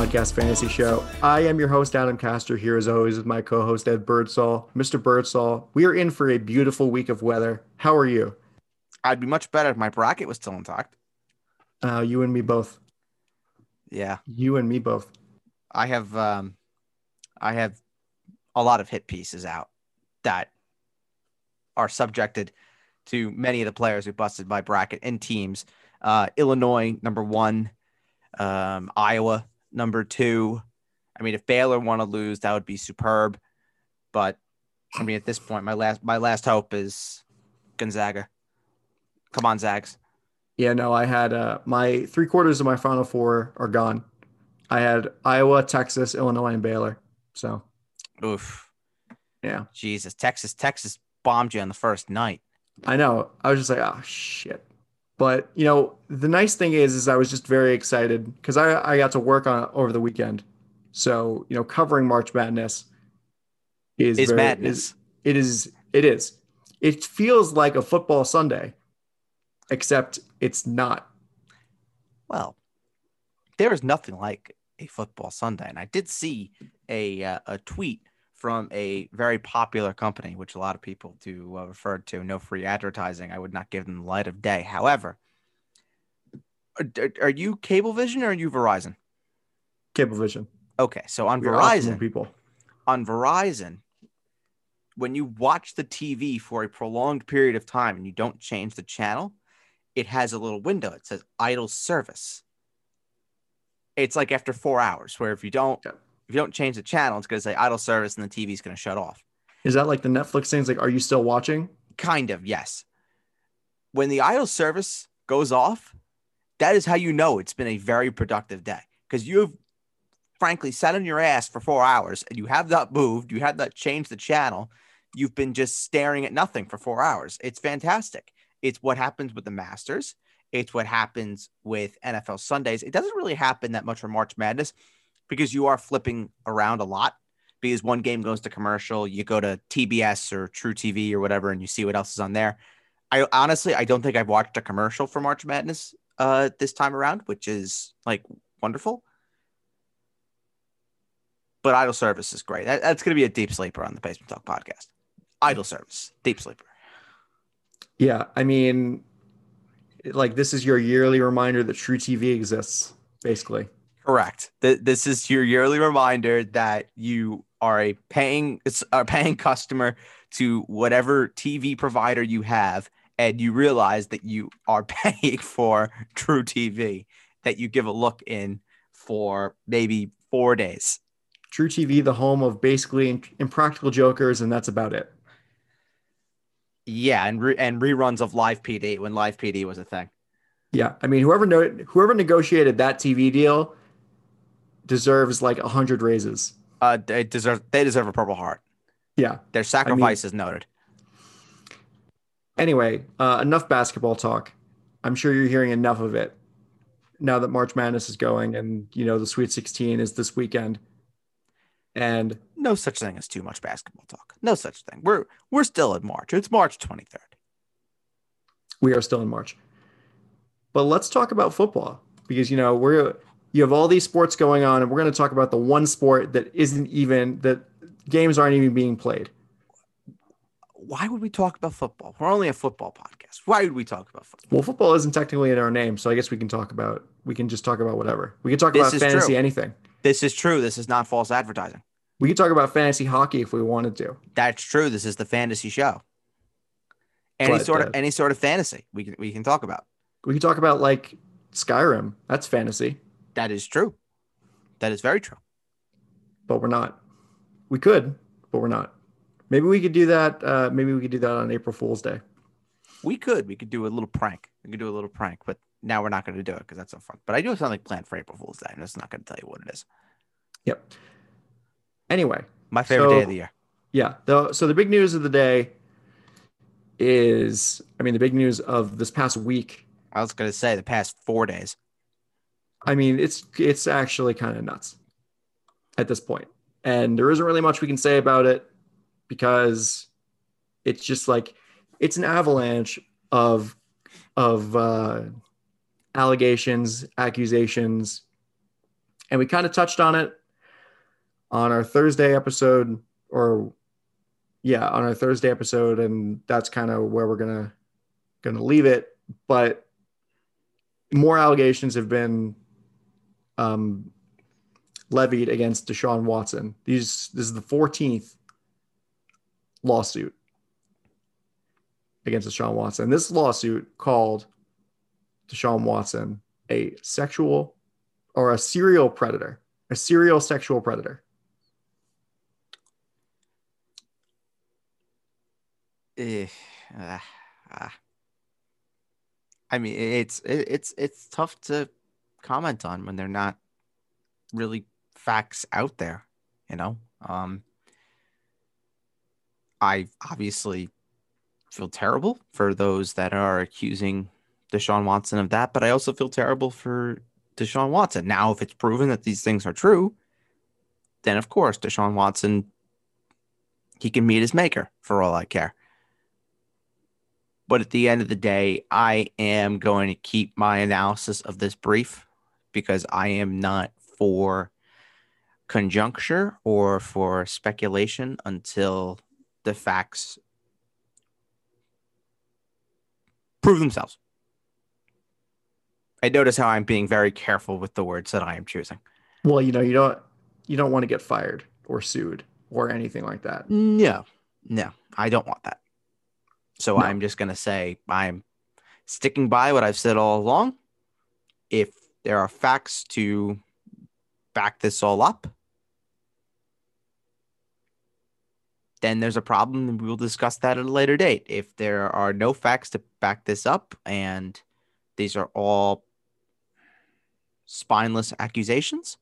Podcast Fantasy Show. I am your host, Adam Castor, here as always with my co host, Ed Birdsall. Mr. Birdsall, we are in for a beautiful week of weather. How are you? I'd be much better if my bracket was still intact. Uh, you and me both. Yeah, You and me both. I have um, I have a lot of hit pieces out that are subjected to many of the players who busted my bracket and teams. Uh, Illinois number one, um, Iowa number two. I mean, if Baylor want to lose, that would be superb. But I mean, at this point, my last my last hope is Gonzaga. Come on, Zags. Yeah, no, I had uh, my three quarters of my final four are gone. I had Iowa, Texas, Illinois, and Baylor. So, Oof. yeah, Jesus, Texas, Texas bombed you on the first night. I know. I was just like, oh, shit. But, you know, the nice thing is, is I was just very excited because I, I got to work on it over the weekend. So, you know, covering March Madness is, Is very- madness. is- it is, it is. It feels like a football Sunday, except it's not. Well, there is nothing like a football Sunday, and I did see a uh, a tweet from a very popular company, which a lot of people do uh, refer to. No free advertising. I would not give them the light of day. However, are, are you Cablevision or are you Verizon? Cablevision. Okay, so on We Verizon, people. on Verizon, when you watch the TV for a prolonged period of time and you don't change the channel, it has a little window. It says idle service. It's like after four hours, where if you don't Yeah. If you don't change the channel, it's gonna say idle service and the TV's gonna shut off. Is that like the Netflix things? Like, are you still watching? Kind of, yes. When the idle service goes off, that is how you know it's been a very productive day. Because you've frankly sat on your ass for four hours and you have not moved, you have not changed the channel. You've been just staring at nothing for four hours. It's fantastic. It's what happens with the Masters. It's what happens with NFL Sundays. It doesn't really happen that much for March Madness because you are flipping around a lot. Because one game goes to commercial, you go to TBS or truTV or whatever, and you see what else is on there. I honestly, I don't think I've watched a commercial for March Madness uh, this time around, which is like wonderful. But idle service is great. That- that's going to be a deep sleeper on the Basement Talk podcast. Idle service, deep sleeper. Yeah, I mean, like this is your yearly reminder that truTV exists, basically. Correct. Th- this is your yearly reminder that you are a paying a paying customer to whatever TV provider you have, and you realize that you are paying for truTV that you give a look in for maybe four days. truTV, the home of basically impractical jokers, and that's about it. Yeah, and re- and reruns of Live PD when Live PD was a thing. Yeah, I mean, whoever no, whoever negotiated that TV deal deserves like a hundred raises. Uh, they deserve they deserve a Purple Heart. Yeah. Their sacrifice is noted. Anyway, uh, enough basketball talk. I'm sure you're hearing enough of it now that March Madness is going, and you know the Sweet 16 is this weekend. And No such thing as too much basketball talk. No such thing. We're we're still in March. It's March twenty third. we are still in March. But let's talk about football because you know we're you have all these sports going on, and we're going to talk about the one sport that isn't even that games aren't even being played. Why would we talk about football? We're only a football podcast. Why would we talk about football? Well, football isn't technically in our name, so I guess we can talk about we can just talk about whatever. We can talk This about fantasy true. anything. This is true. This is not false advertising. We could talk about fantasy hockey if we wanted to. That's true. This is the fantasy show. Any But, sort uh, of any sort of fantasy we can we can talk about. We can talk about like Skyrim. That's fantasy, That is true. That is very true. but we're not. We could, but we're not. Maybe we could do that. Uh, maybe we could do that on April Fool's Day. We could we could do a little prank. We could do a little prank, but now we're not going to do it because that's so fun. But I do have something planned for April Fool's Day. I'm just not going to tell you what it is. Yep. Anyway, My favorite So- day of the year. Yeah. The, so the big news of the day is, I mean, the big news of this past week. I was going to say the past four days. I mean, it's it's actually kind of nuts at this point, and there isn't really much we can say about it because it's just like it's an avalanche of of uh, allegations, accusations, And we kind of touched on it on our Thursday episode, or yeah, on our Thursday episode, and that's kind of where we're gonna gonna leave it. But more allegations have been um, levied against Deshaun Watson. These this is the 14th lawsuit against Deshaun Watson. This lawsuit called Deshaun Watson a sexual or a serial predator, a serial sexual predator. Eh, ah, ah. I mean, it's it, it's it's tough to comment on when they're not really facts out there, you know. Um, I obviously feel terrible for those that are accusing Deshaun Watson of that, but I also feel terrible for Deshaun Watson. Now, if it's proven that these things are true, then of course Deshaun Watson he can meet his maker for all I care. But at the end of the day, I am going to keep my analysis of this brief because I am not for conjuncture or for speculation until the facts prove themselves. I notice how I'm being very careful with the words that I am choosing. Well, you know, you don't you don't want to get fired or sued or anything like that. No, no, I don't want that. So no. I'm just going to say I'm sticking by what I've said all along. If there are facts to back this all up, then there's a problem and we'll discuss that at a later date. If there are no facts to back this up and these are all spineless accusations,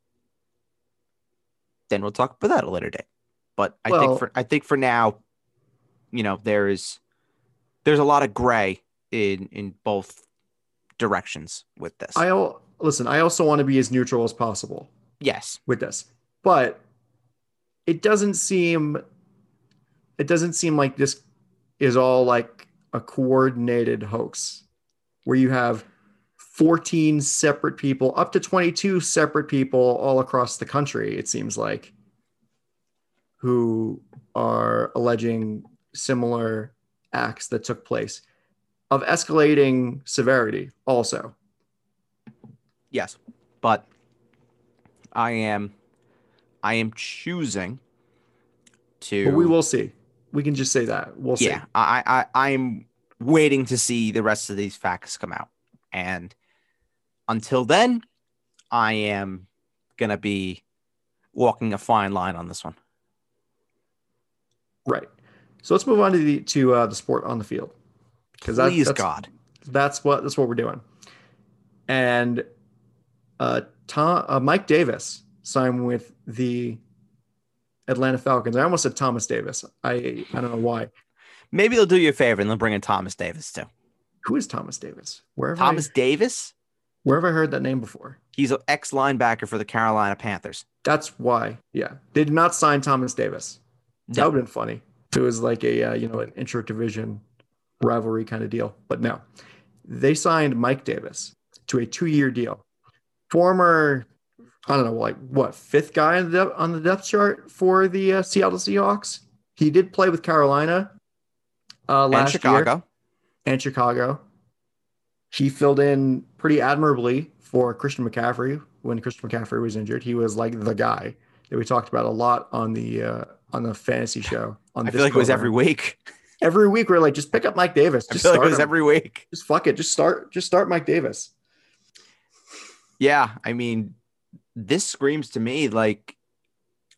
then we'll talk about that at a later date. But I well, think for I think for now, you know, there is there's a lot of gray in in both directions with this. I listen. I also want to be as neutral as possible. Yes, with this, but it doesn't seem it doesn't seem like this is all like a coordinated hoax where you have 14 separate people, up to 22 separate people all across the country, it seems like, who are alleging similar acts that took place of escalating severity also. Yes, but I am I am choosing to but we will see. We can just say that. We'll yeah, see. I I I'm waiting to see the rest of these facts come out. And until then, I am gonna be walking a fine line on this one. Right. So let's move on to the to uh, the sport on the field because that, that's God, that's what that's what we're doing. And uh, Tom, uh, Mike Davis signed with the Atlanta Falcons. I almost said Thomas Davis. I I don't know why. Maybe they'll do you a favor and they'll bring in Thomas Davis too. Who is Thomas Davis? Where Thomas I, Davis? Where have I heard that name before? He's an ex linebacker for the Carolina Panthers. That's why. Yeah, they did not sign Thomas Davis. No. That would have been funny. It was like a uh, you know an intra division rivalry kind of deal, but no, they signed Mike Davis to a two year deal. Former, I don't know, like what fifth guy on the, on the depth chart for the uh, Seattle Seahawks. He did play with Carolina uh, last and Chicago. year and Chicago. He filled in pretty admirably for Christian McCaffrey when Christian McCaffrey was injured. He was like the guy that we talked about a lot on the uh, on the fantasy show. On I feel like program. it was every week. Every week we're like, just pick up Mike Davis. Just I feel like it was him. every week. Just fuck it. Just start. Just start Mike Davis. Yeah, I mean, this screams to me like,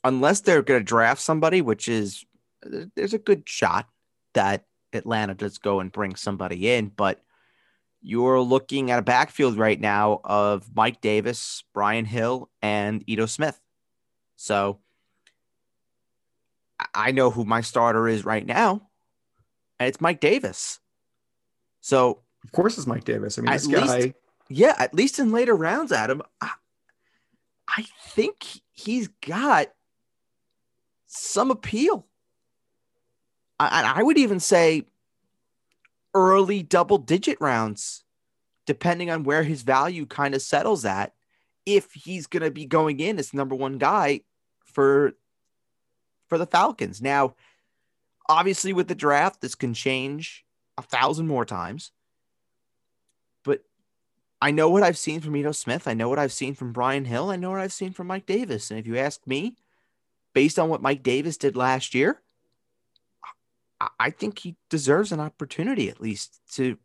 unless they're going to draft somebody, which is there's a good shot that Atlanta does go and bring somebody in, but you're looking at a backfield right now of Mike Davis, Brian Hill, and Ito Smith. So I know who my starter is right now, and it's Mike Davis. So of course it's Mike Davis. I mean, this guy. Yeah, at least in later rounds, Adam, I, I think he's got some appeal. I, I would even say early double digit rounds, depending on where his value kind of settles at if he's going to be going in as number one guy for for the Falcons. Now, obviously, with the draft, this can change a thousand more times. I know what I've seen from Ito Smith. I know what I've seen from Brian Hill. I know what I've seen from Mike Davis. And if you ask me, based on what Mike Davis did last year, I think he deserves an opportunity at least to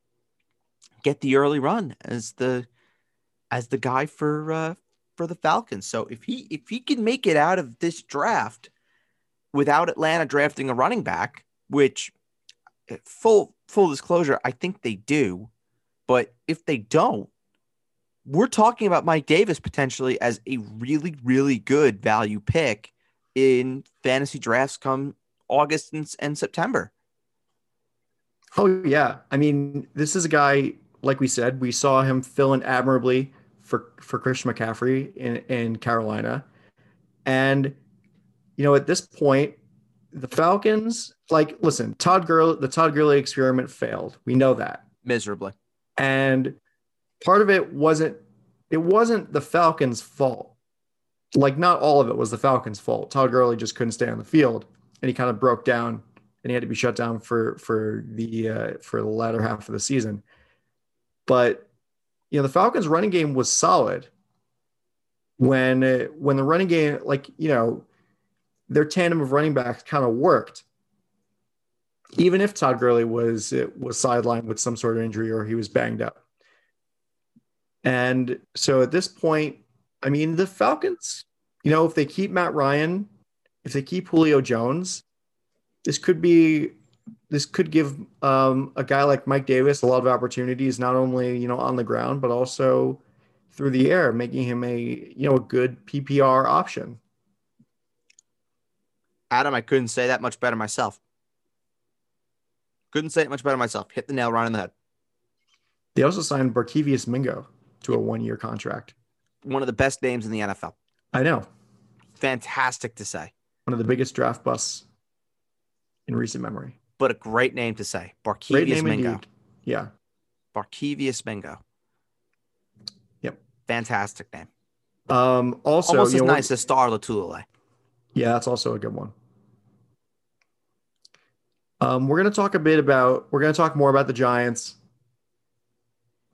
get the early run as the as the guy for uh, for the Falcons. So if he if he can make it out of this draft without Atlanta drafting a running back, which eh, full full disclosure, I think they do, but if they don't, we're talking about Mike Davis potentially as a really really good value pick in fantasy drafts come August and, and September. Oh yeah, I mean, this is a guy like we said, we saw him fill in admirably for for Christian McCaffrey in in Carolina, and you know at this point, the Falcons like listen, Todd Gurley, the Todd Gurley experiment failed. We know that miserably, and part of it wasn't it wasn't the Falcons' fault. Like not all of it was the Falcons' fault. Todd Gurley just couldn't stay on the field, and he kind of broke down, and he had to be shut down for for the uh, for the latter half of the season. But you know, the Falcons' running game was solid when when the running game, like you know, their tandem of running backs kind of worked. Even if Todd Gurley was was sidelined with some sort of injury or he was banged up. And so at this point, I mean, the Falcons, you know, if they keep Matt Ryan, if they keep Julio Jones, this could be this could give um, a guy like Mike Davis a lot of opportunities, not only you know on the ground but also through the air, making him a you know a good PPR option. Adam, I couldn't say that much better myself. Couldn't say it much better myself. Hit the nail right on the head. They also signed Barkevious Mingo to a one-year contract. One of the best names in the NFL. I know. Fantastic to say. One of the biggest draft busts in recent memory but a great name to say. Barkevious Mingo. Indeed. Yeah. Barkevious Mingo. Yep. Fantastic name. Um, also, almost as know, nice as Star Lotulelei. Yeah, that's also a good one. Um, we're going to talk a bit about. We're going to talk more about the Giants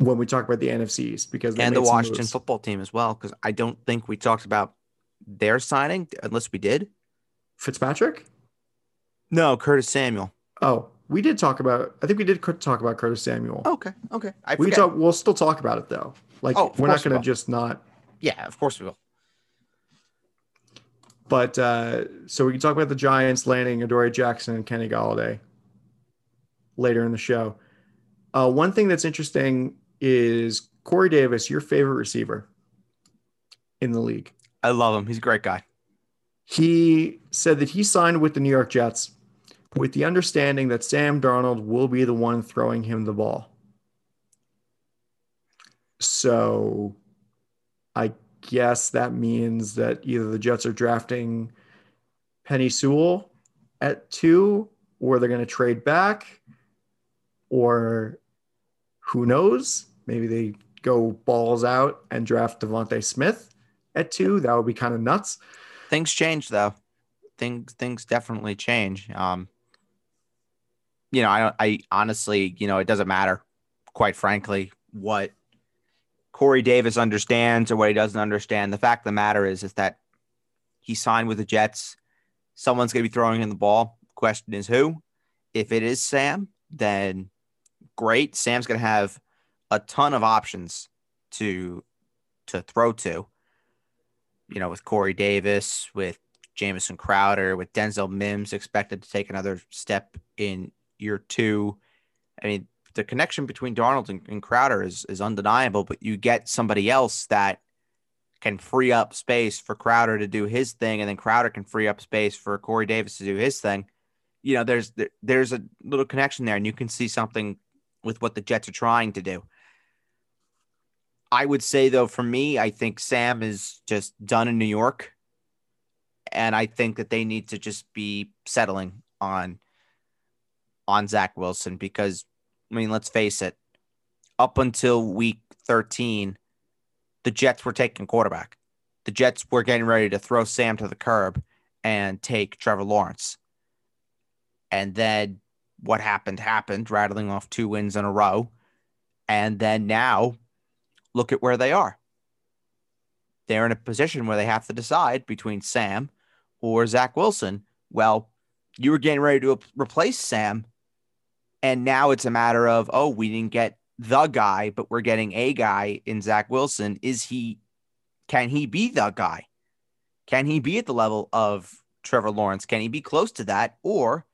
when we talk about the NFCs because and the Washington moves. football team as well. Because I don't think we talked about their signing unless we did. Fitzpatrick. No, Curtis Samuel. Oh, we did talk about. I think we did talk about Curtis Samuel. Okay, okay. I we talk. We'll still talk about it though. Like oh, we're not going to just not. Yeah, of course we will. But uh, so we can talk about the Giants landing Adoree Jackson and Kenny Golladay later in the show. Uh, one thing that's interesting is Corey Davis, your favorite receiver in the league. I love him. He's a great guy. He said that he signed with the New York Jets with the understanding that Sam Darnold will be the one throwing him the ball. So I guess that means that either the Jets are drafting Penei Sewell at two, or they're going to trade back, or who knows? Maybe they go balls out and draft DeVonta Smith at two. That would be kind of nuts. Things change though. Things things definitely change. Um, you know, I I honestly, you know, it doesn't matter, quite frankly, what Corey Davis understands or what he doesn't understand. The fact of the matter is, is that he signed with the Jets. Someone's going to be throwing him the ball. Question is who? If it is Sam, then great. Sam's going to have a ton of options to to throw to. You know, with Corey Davis, with Jamison Crowder, with Denzel Mims expected to take another step in year two. I mean, the connection between Darnold and, and Crowder is, is undeniable, but you get somebody else that can free up space for Crowder to do his thing, and then Crowder can free up space for Corey Davis to do his thing. You know, there's there, there's a little connection there, and you can see something with what the Jets are trying to do. I would say though, for me, I think Sam is just done in New York, and I think that they need to just be settling on on Zach Wilson because, I mean, let's face it, up until week 13, the Jets were taking quarterback. The Jets were getting ready to throw Sam to the curb and take Trevor Lawrence. And then what happened happened, rattling off two wins in a row. And then now look at where they are. They're in a position where they have to decide between Sam or Zach Wilson. Well, you were getting ready to replace Sam. And now it's a matter of, oh, we didn't get the guy, but we're getting a guy in Zach Wilson. Is he, can he be the guy? Can he be at the level of Trevor Lawrence? Can he be close to that? Or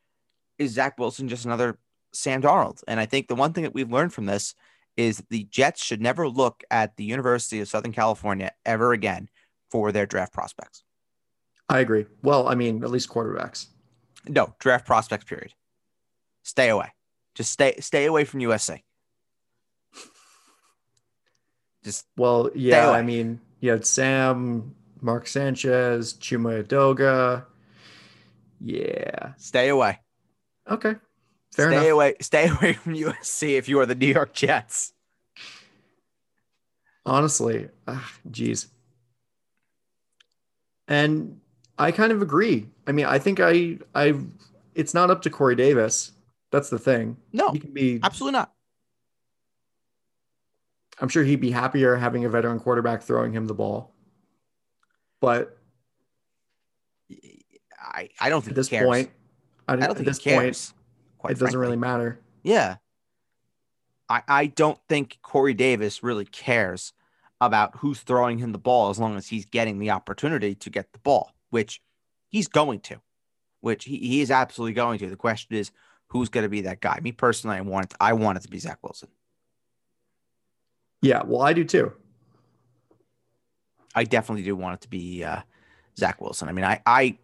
is Zach Wilson just another Sam Darnold? And I think the one thing that we've learned from this is the Jets should never look at the University of Southern California ever again for their draft prospects. I agree. Well, I mean, at least quarterbacks. No, draft prospects, period. Stay away. Just stay stay away from USC. Just well, yeah. I mean, you had Sam, Mark Sanchez, Chuma Edoga. Yeah. Stay away. Okay. Fair stay enough. away. Stay away from USC if you are the New York Jets. Honestly, ah, jeez. And I kind of agree. I mean, I think I I it's not up to Corey Davis. That's the thing. No, he can be absolutely not. I'm sure he'd be happier having a veteran quarterback throwing him the ball. But I I don't think at this point I, I don't think at this point it frankly. doesn't really matter. Yeah. I, I don't think Corey Davis really cares about who's throwing him the ball as long as he's getting the opportunity to get the ball which he's going to, which he, he is absolutely going to. The question is, who's going to be that guy? Me personally, I want it, I want it to be Zach Wilson. Yeah, well, I do too. I definitely do want it to be uh, Zach Wilson. I mean, I, I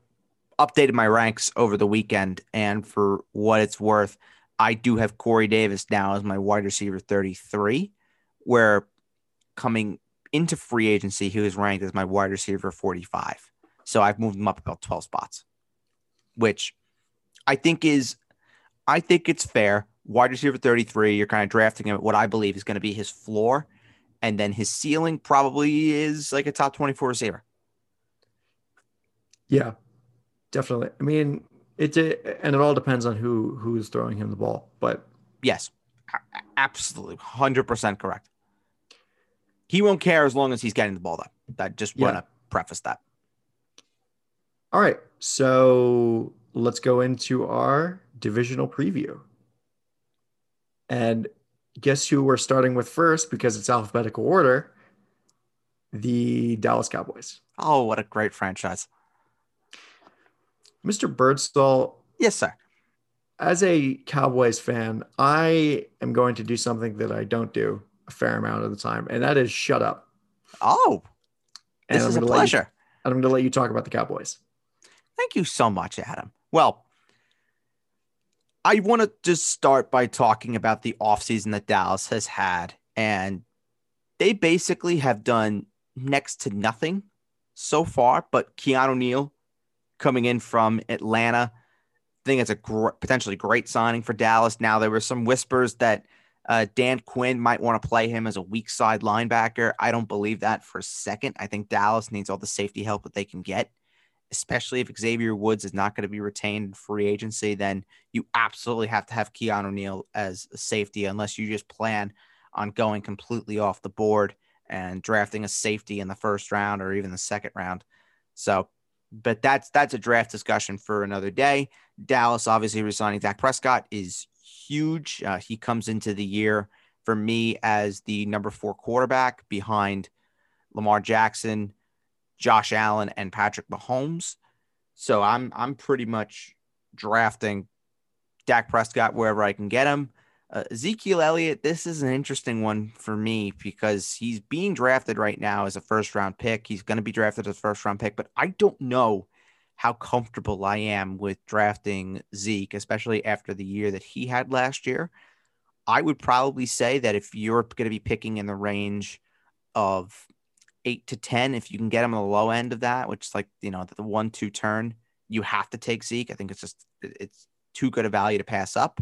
updated my ranks over the weekend, and for what it's worth, I do have Corey Davis now as my wide receiver 33, where coming into free agency, he was ranked as my wide receiver 45. So I've moved him up about 12 spots, which I think is, I think it's fair. Wide receiver 33, you're kind of drafting him at what I believe is going to be his floor. And then his ceiling probably is like a top 24 receiver. Yeah, definitely. I mean, it and it all depends on who who's throwing him the ball. But yes, absolutely, hundred percent correct. He won't care as long as he's getting the ball. Though that just yeah. want to preface that. All right. So let's go into our divisional preview. And guess who we're starting with first because it's alphabetical order? The Dallas Cowboys. Oh, what a great franchise. Mr. Birdsall. Yes, sir. As a Cowboys fan, I am going to do something that I don't do a fair amount of the time, and that is shut up. Oh, this and is a pleasure. You, I'm going to let you talk about the Cowboys. Thank you so much, Adam. Well, I want to just start by talking about the offseason that Dallas has had. And they basically have done next to nothing so far, but Keanu Neal coming in from Atlanta. I think it's a gr- potentially great signing for Dallas. Now, there were some whispers that uh, Dan Quinn might want to play him as a weak side linebacker. I don't believe that for a second. I think Dallas needs all the safety help that they can get especially if Xavier Woods is not going to be retained in free agency, then you absolutely have to have Keanu Neal as a safety unless you just plan on going completely off the board and drafting a safety in the first round or even the second round. So, but that's that's a draft discussion for another day. Dallas obviously resigning Dak Prescott is huge. Uh, he comes into the year for me as the number four quarterback behind Lamar Jackson, Josh Allen and Patrick Mahomes. So I'm I'm pretty much drafting Dak Prescott wherever I can get him. Uh, Ezekiel Elliott, this is an interesting one for me because he's being drafted right now as a first round pick. He's going to be drafted as a first round pick, but I don't know how comfortable I am with drafting Zeke, especially after the year that he had last year. I would probably say that if you're going to be picking in the range of eight to 10. If you can get him on the low end of that, which is like, you know, the one, two turn, you have to take Zeke. I think it's just, it's too good a value to pass up.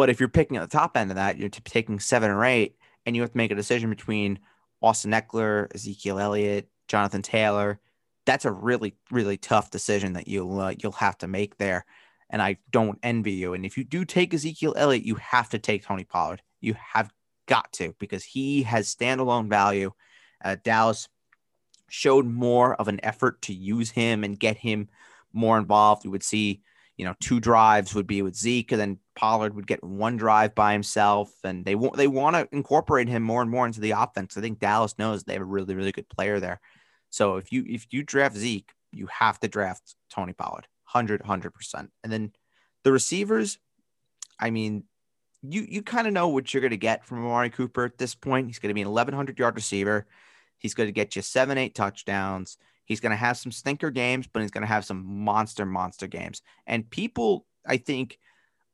But if you're picking at the top end of that, you're taking seven or eight, and you have to make a decision between Austin Ekeler, Ezekiel Elliott, Jonathan Taylor. That's a really, really tough decision that you'll uh, you'll have to make there. And I don't envy you. And if you do take Ezekiel Elliott, you have to take Tony Pollard. You have got to because he has standalone value. Uh, Dallas showed more of an effort to use him and get him more involved. We would see, you know, two drives would be with Zeke, and then Pollard would get one drive by himself. And they want they want to incorporate him more and more into the offense. I think Dallas knows they have a really really good player there. So if you if you draft Zeke, you have to draft Tony Pollard, 100 100 percent. And then the receivers, I mean, you you kind of know what you're going to get from Amari Cooper at this point. He's going to be an 1100 yard receiver. He's going to get you seven, eight touchdowns. He's going to have some stinker games, but he's going to have some monster, monster games. And people, I think,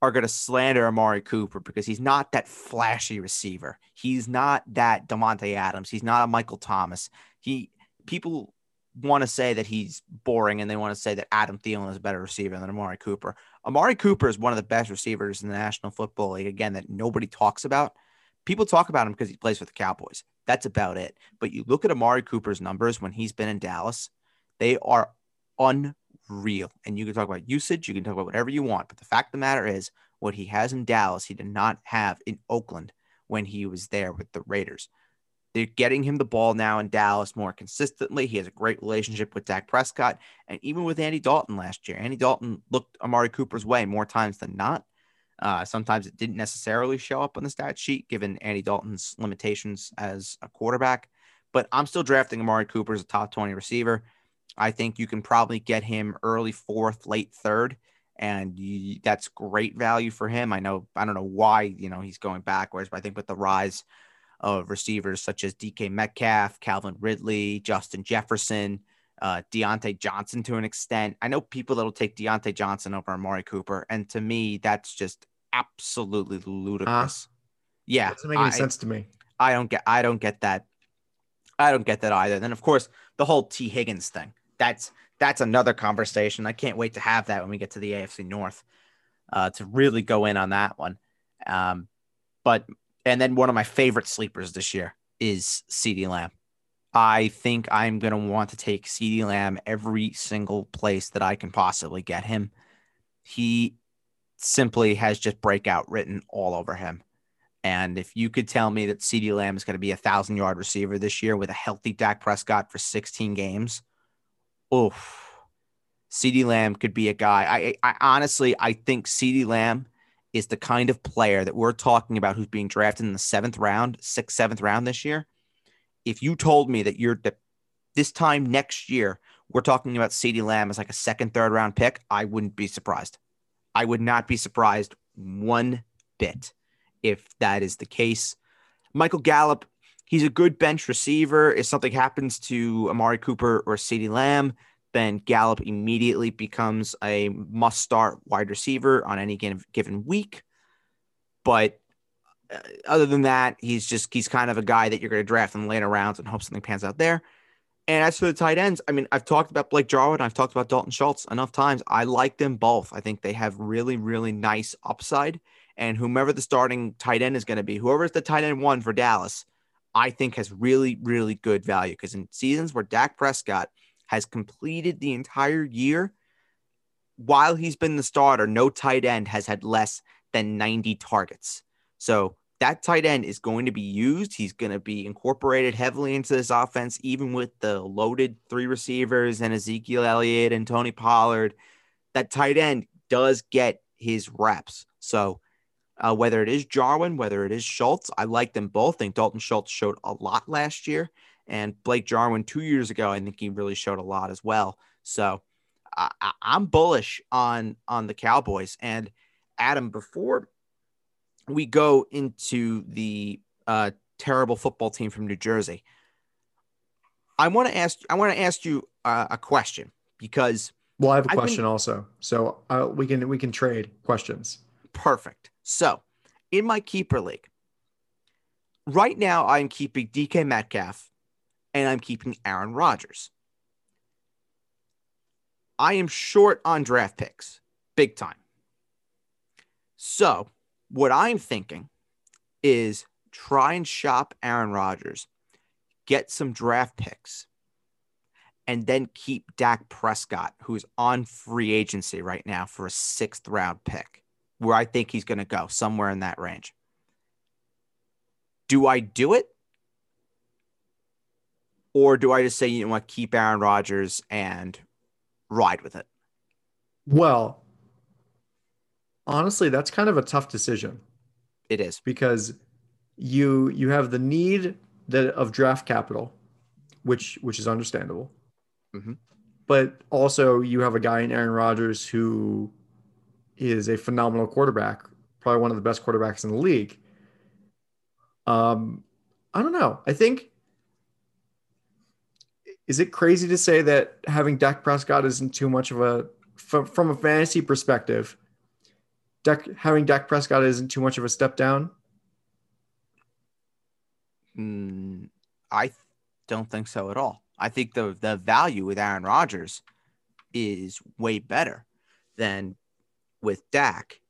are going to slander Amari Cooper because he's not that flashy receiver. He's not that Davante Adams. He's not a Michael Thomas. He people want to say that he's boring and they want to say that Adam Thielen is a better receiver than Amari Cooper. Amari Cooper is one of the best receivers in the National Football League, again, that nobody talks about. People talk about him because he plays for the Cowboys. That's about it. But you look at Amari Cooper's numbers when he's been in Dallas, they are unreal. And you can talk about usage, you can talk about whatever you want. But the fact of the matter is, what he has in Dallas, he did not have in Oakland when he was there with the Raiders. They're getting him the ball now in Dallas more consistently. He has a great relationship with Dak Prescott and even with Andy Dalton last year. Andy Dalton looked Amari Cooper's way more times than not. Uh, sometimes it didn't necessarily show up on the stat sheet given Andy Dalton's limitations as a quarterback. But I'm still drafting Amari Cooper as a top 20 receiver. I think you can probably get him early fourth, late third, and you, that's great value for him. I know I don't know why you know he's going backwards, but I think with the rise of receivers such as DK Metcalf, Calvin Ridley, Justin Jefferson, uh, Diontae Johnson to an extent. I know people that'll take Diontae Johnson over Amari Cooper, and to me, that's just absolutely ludicrous. Uh, yeah, doesn't make any I, sense to me. I don't get. I don't get that. I don't get that either. Then of course the whole Tee Higgins thing. That's that's another conversation. I can't wait to have that when we get to the AFC North uh, to really go in on that one. Um, but and then one of my favorite sleepers this year is CeeDee Lamb. I think I'm going to want to take CeeDee Lamb every single place that I can possibly get him. He simply has just breakout written all over him. And if you could tell me that CeeDee Lamb is going to be a thousand yard receiver this year with a healthy Dak Prescott for 16 games, oof, CeeDee Lamb could be a guy. I, I honestly, I think CeeDee Lamb is the kind of player that we're talking about who's being drafted in the seventh round, sixth, seventh round this year. If you told me that you're that this time next year, we're talking about CeeDee Lamb as like a second, third round pick, I wouldn't be surprised. I would not be surprised one bit if that is the case. Michael Gallup, he's a good bench receiver. If something happens to Amari Cooper or CeeDee Lamb, then Gallup immediately becomes a must start wide receiver on any given week. But Uh, other than that, he's just he's kind of a guy that you're going to draft in the later rounds and hope something pans out there. And as for the tight ends, I mean, I've talked about Blake Jarwin, I've talked about Dalton Schultz enough times. I like them both. I think they have really, really nice upside. And whomever the starting tight end is going to be, whoever's the tight end one for Dallas, I think has really, really good value. Because in seasons where Dak Prescott has completed the entire year. While he's been the starter, no tight end has had less than 90 targets. So that tight end is going to be used. He's going to be incorporated heavily into this offense, even with the loaded three receivers and Ezekiel Elliott and Tony Pollard. That tight end does get his reps. So uh, whether it is Jarwin, whether it is Schultz, I like them both. I think Dalton Schultz showed a lot last year. And Blake Jarwin two years ago, I think he really showed a lot as well. So I, I'm bullish on on the Cowboys. And Adam, before we go into the uh, terrible football team from New Jersey, I want to ask I want to ask you uh, a question because well, I have a question been, also, so uh, we can we can trade questions. Perfect. So, in my keeper league, right now I'm keeping DK Metcalf and I'm keeping Aaron Rodgers. I am short on draft picks, big time. So, what I'm thinking is try and shop Aaron Rodgers, get some draft picks, and then keep Dak Prescott, who's on free agency right now, for a sixth round pick, where I think he's going to go somewhere in that range. Do I do it? Or do I just say, you know what, keep Aaron Rodgers and ride with it? Well, honestly, that's kind of a tough decision. It is because you you have the need that of draft capital, which which is understandable. Mm-hmm. But also, you have a guy in Aaron Rodgers who is a phenomenal quarterback, probably one of the best quarterbacks in the league. Um, I don't know. I think is it crazy to say that having Dak Prescott isn't too much of a from, from a fantasy perspective? Dak, having Dak Prescott isn't too much of a step down. Mm, I don't think so at all. I think the the value with Aaron Rodgers is way better than with Dak.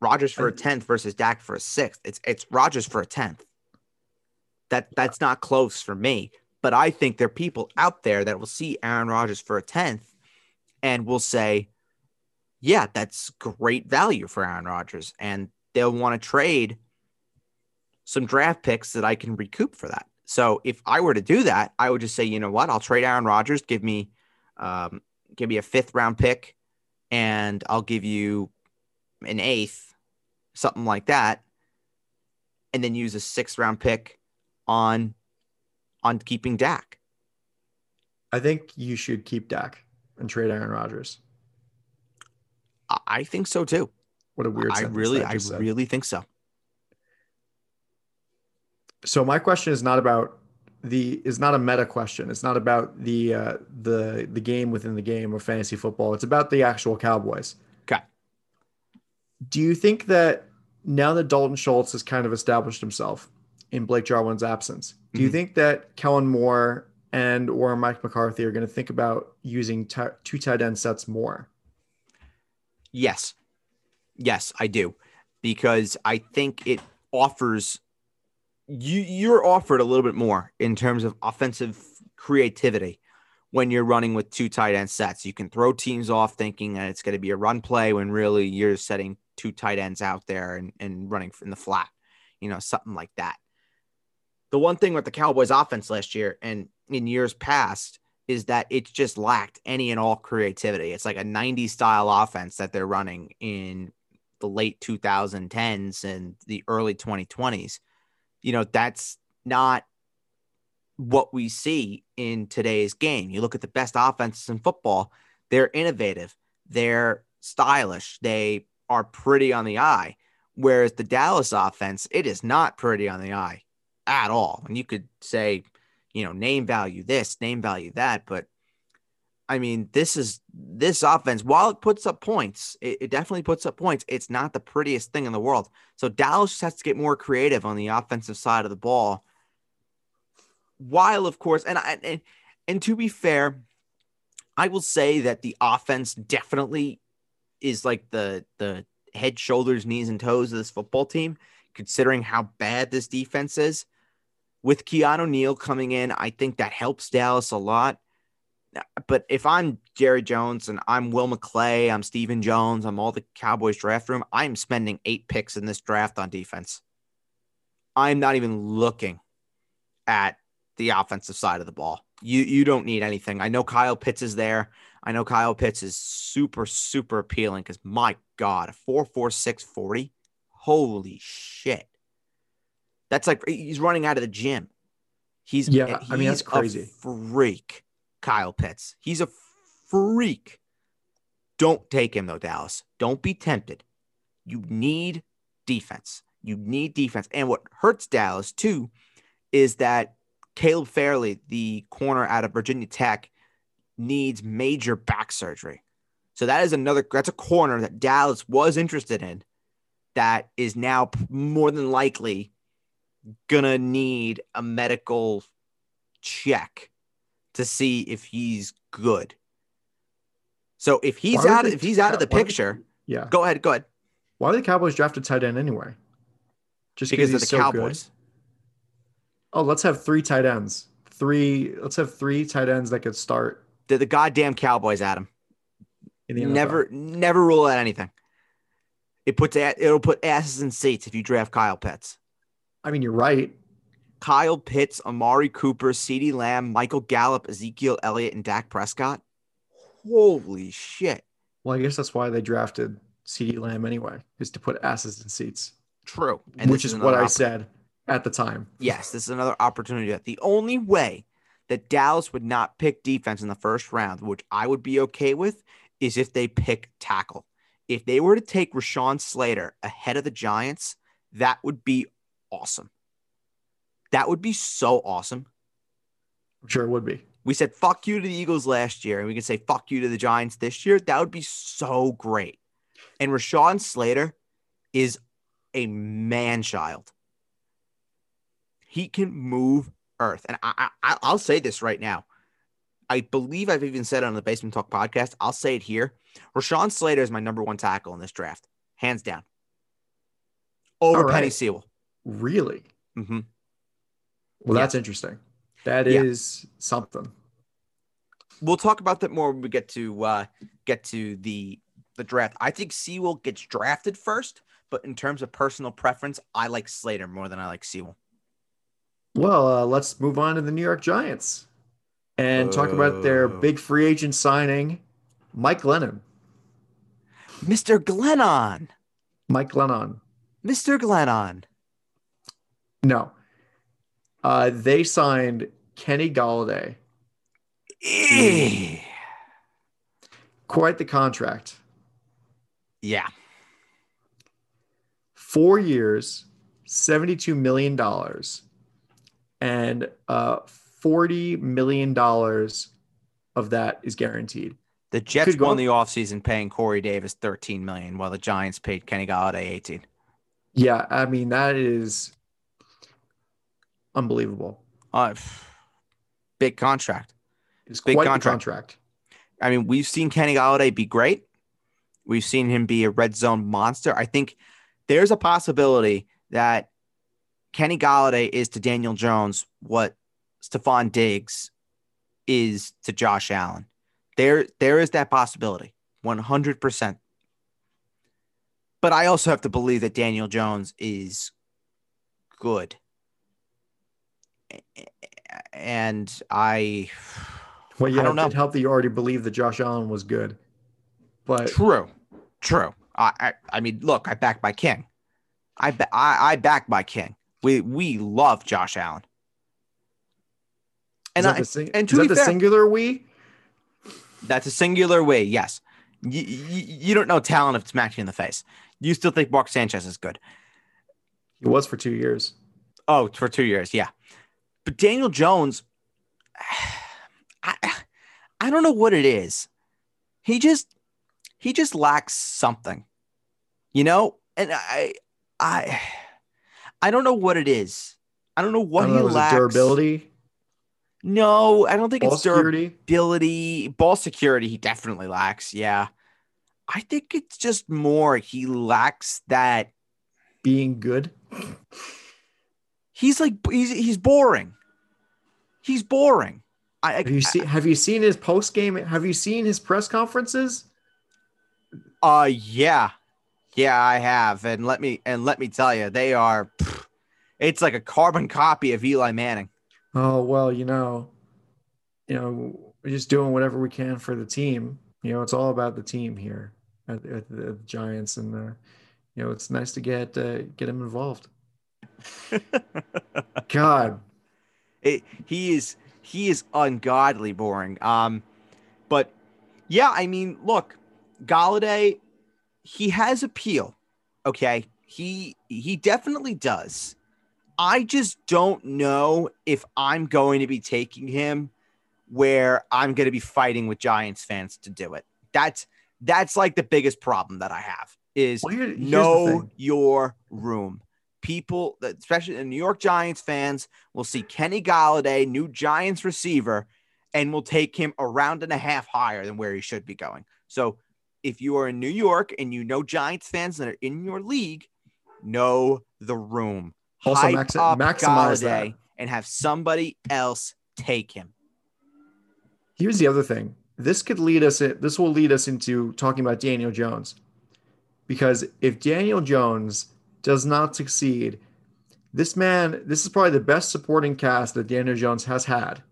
Rodgers for a tenth versus Dak for a sixth. It's it's Rodgers for a tenth. That that's not close for me. But I think there are people out there that will see Aaron Rodgers for a tenth and will say, "Yeah, that's great value for Aaron Rodgers," and they'll want to trade some draft picks that I can recoup for that. So if I were to do that, I would just say, you know what, I'll trade Aaron Rodgers, give me, um, give me a fifth round pick, and I'll give you an eighth, something like that, and then use a sixth round pick on on keeping Dak. I think you should keep Dak and trade Aaron Rodgers. I think so too. What a weird. I really, I said. really think so so my question is not about the is not a meta question. It's not about the uh, the the game within the game of fantasy football. It's about the actual Cowboys. Okay. Do you think that now that Dalton Schultz has kind of established himself in Blake Jarwin's absence, do you mm-hmm. think that Kellen Moore and or Mike McCarthy are going to think about using t- two tight end sets more? Yes. Yes, I do. Because I think it offers you you're offered a little bit more in terms of offensive creativity when you're running with two tight end sets. You can throw teams off thinking that it's going to be a run play when really you're setting two tight ends out there and, and running in the flat, you know, something like that. The one thing with the Cowboys offense last year and in years past is that it's just lacked any and all creativity. It's like a 90s style offense that they're running in the late 2010s and the early 2020s you know, that's not what we see in today's game. You look at the best offenses in football, they're innovative, they're stylish, they are pretty on the eye. Whereas the Dallas offense, it is not pretty on the eye at all. And you could say, you know, name value this, name value that, but I mean, this is this offense, while it puts up points, it, it, definitely puts up points. It's not the prettiest thing in the world. So Dallas just has to get more creative on the offensive side of the ball. While, of course, and I and, and to be fair, I will say that the offense definitely is like the the head, shoulders, knees, and toes of this football team, considering how bad this defense is. With Keanu Neal coming in, I think that helps Dallas a lot but if I'm Jerry Jones and I'm Will McClay, I'm Stephen Jones, I'm all the Cowboys draft room, I'm spending eight picks in this draft on defense. I'm not even looking at the offensive side of the ball. You you don't need anything. I know Kyle Pitts is there. I know Kyle Pitts is super, super appealing because my God, a 44640. Holy shit. That's like he's running out of the gym. He's yeah, he's I mean that's crazy. freak. Kyle Pitts. He's a freak. Don't take him though, Dallas. Don't be tempted. You need defense. You need defense. And what hurts Dallas too is that Caleb Farley, the corner out of Virginia Tech, needs major back surgery. So that is another that's a corner that Dallas was interested in that is now more than likely gonna need a medical check to see if he's good. So if he's out, if he's out of the picture, yeah, go ahead, go ahead. Why are the Cowboys drafted tight end anyway? Just because of the so Cowboys. Good? Oh, let's have three tight ends. three. Let's have three tight ends that could start They're the goddamn Cowboys, Adam. Never, never rule out anything. It puts it'll put asses in seats if you draft Kyle Pitts. I mean, you're right. Kyle Pitts, Amari Cooper, CeeDee Lamb, Michael Gallup, Ezekiel Elliott, and Dak Prescott. Holy shit. Well, I guess that's why they drafted C.D. Lamb anyway, is to put asses in seats, True. which this is what I said at the time. Yes, this is another opportunity. that The only way that Dallas would not pick defense in the first round, which I would be okay with, is if they pick tackle. If they were to take Rashawn Slater ahead of the Giants, that would be awesome. That would be so awesome. I'm sure it would be. We said fuck you to the Eagles last year, and we can say fuck you to the Giants this year. That would be so great. And Rashawn Slater is a man child. He can move earth. And I, I I'll say this right now. I believe I've even said it on the Basement Talk podcast. I'll say it here. Rashawn Slater is my number one tackle in this draft, hands down. Over right. Penei Sewell. Really? hmm Well, Yeah. that's interesting. That Yeah. is something. we'll talk about that more when we get to uh get to the the draft. I think Sewell gets drafted first, but in terms of personal preference, I like Slater more than I like Sewell. Well, uh, let's move on to the New York Giants and talk about their Oh. big free agent signing, Mike Lennon. Mr. Glennon. Mike Glennon. Mr. Glennon. No. Uh, they signed Kenny Golladay. Eh. Quite the contract. Yeah. Four years, $72 million, and uh, $40 million of that is guaranteed. The Jets won the offseason paying Corey Davis 13 million, while the Giants paid Kenny Golladay 18. Yeah, I mean, that is unbelievable. Uh, big contract. It's Big contract. contract. I mean, we've seen Kenny Golladay be great. We've seen him be a red zone monster. I think there's a possibility that Kenny Golladay is to Daniel Jones what Stefon Diggs is to Josh Allen. There, there is that possibility, 100%. But I also have to believe that Daniel Jones is good. And I, Well, yeah, I don't it know. helped that you already believed that Josh Allen was good. But True, true. I, I, I mean, look, I back my king. I, I, I back my king. We, we love Josh Allen. And is I, sing- and is to that the fair- singular we? that's a singular way. Yes, you, you, you don't know talent if it's smacked you in the face. You still think Mark Sanchez is good? He was for two years. Oh, for two years, yeah. But Daniel Jones, I, I don't know what it is. He just, he just lacks something, you know. And I, I, I don't know what it is. I don't know what don't he know, lacks. durability, No, I don't think ball it's security. Durability, ball security, he definitely lacks. Yeah. I think it's just more he lacks that. being good. He's like he's he's boring. He's boring. I, Have you seen have you seen his post game? Have you seen his press conferences? uh yeah. Yeah, I have. And let me and let me tell you, they are pff, it's like a carbon copy of Eli Manning. Oh well, you know, you know, we're just doing whatever we can for the team. You know, it's all about the team here at, at the, at the Giants, and uh, you know, it's nice to get uh, get him involved. God, it, he is he is ungodly boring. Um, but yeah, I mean, look, Golladay, he has appeal. Okay, he he definitely does. I just don't know if I'm going to be taking him where I'm going to be fighting with Giants fans to do it. That's that's like the biggest problem that I have is well, here- know your room. People, especially the New York Giants fans, will see Kenny Golladay, new Giants receiver, and will take him a round and a half higher than where he should be going. So, if you are in New York and you know Giants fans that are in your league, know the room. Also Hype maxi- up maximize Golladay that. and have somebody else take him. Here's the other thing. This could lead us. This will lead us into talking about Daniel Jones, because if Daniel Jones does not succeed, this man, this is probably the best supporting cast that Daniel Jones has had.